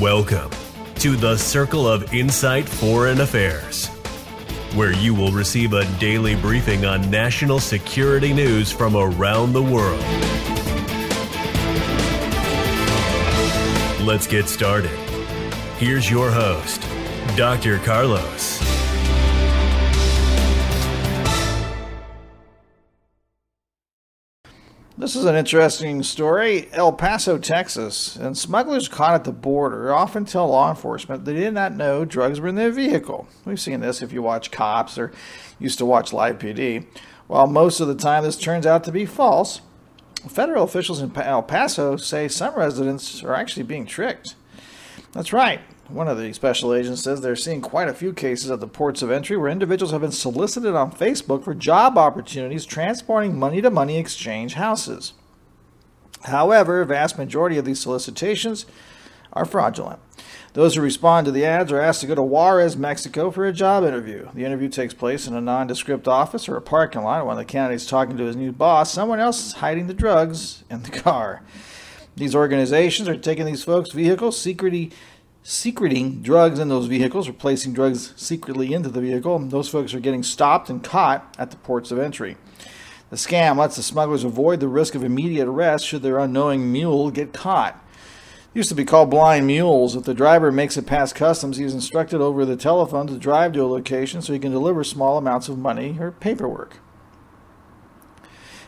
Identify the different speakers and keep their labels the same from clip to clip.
Speaker 1: Welcome to the Circle of Insight Foreign Affairs, where you will receive a daily briefing on national security news from around the world. Let's get started. Here's your host, Dr. Carlos.
Speaker 2: This is an interesting story. El Paso, Texas, and smugglers caught at the border often tell law enforcement they did not know drugs were in their vehicle. We've seen this if you watch Cops or used to watch Live PD. While most of the time this turns out to be false, federal officials in El Paso say some residents are actually being tricked. That's right. One of the special agents says they're seeing quite a few cases at the ports of entry where individuals have been solicited on Facebook for job opportunities transporting money to money exchange houses. However, a vast majority of these solicitations are fraudulent. Those who respond to the ads are asked to go to Juarez, Mexico for a job interview. The interview takes place in a nondescript office or a parking lot. Of the candidates talking to his new boss, someone else is hiding the drugs in the car. These organizations are taking these folks' vehicles, secretly secreting drugs in those vehicles or placing drugs secretly into the vehicle. Those folks are getting stopped and caught at the ports of entry. The scam lets the smugglers avoid the risk of immediate arrest should their unknowing mule get caught. It used to be called blind mules. If the driver makes it past customs, he is instructed over the telephone to drive to a location so he can deliver small amounts of money or paperwork.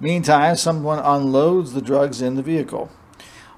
Speaker 2: Meantime, someone unloads the drugs in the vehicle.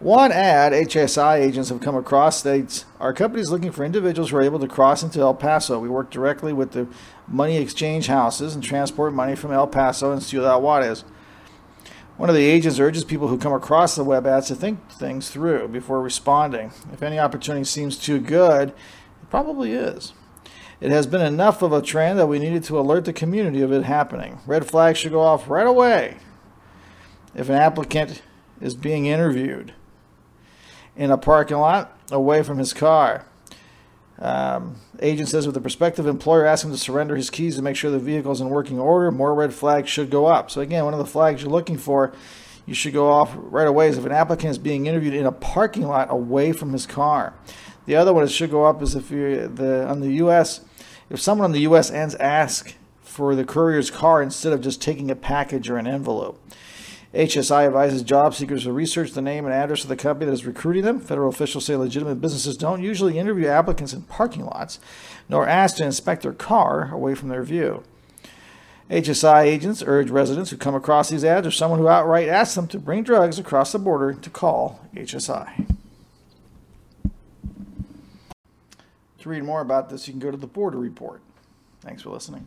Speaker 2: One ad HSI agents have come across states our company is looking for individuals who are able to cross into El Paso. We work directly with the money exchange houses and transport money from El Paso and Ciudad Juarez. One of the agents urges people who come across the web ads to think things through before responding. If any opportunity seems too good, it probably is. It has been enough of a trend that we needed to alert the community of it happening. Red flags should go off right away if an applicant is being interviewed in a parking lot away from his car. Um, agent says with the prospective employer him to surrender his keys to make sure the vehicle is in working order, more red flags should go up. So again, one of the flags you're looking for, you should go off right away is if an applicant is being interviewed in a parking lot away from his car. The other one that should go up is if you the on the U.S. if someone on the U.S. ends ask for the courier's car instead of just taking a package or an envelope. HSI advises job seekers to research the name and address of the company that is recruiting them. Federal officials say legitimate businesses don't usually interview applicants in parking lots, nor ask to inspect their car away from their view. HSI agents urge residents who come across these ads or someone who outright asks them to bring drugs across the border to call HSI. To read more about this, you can go to the Border Report. Thanks for listening.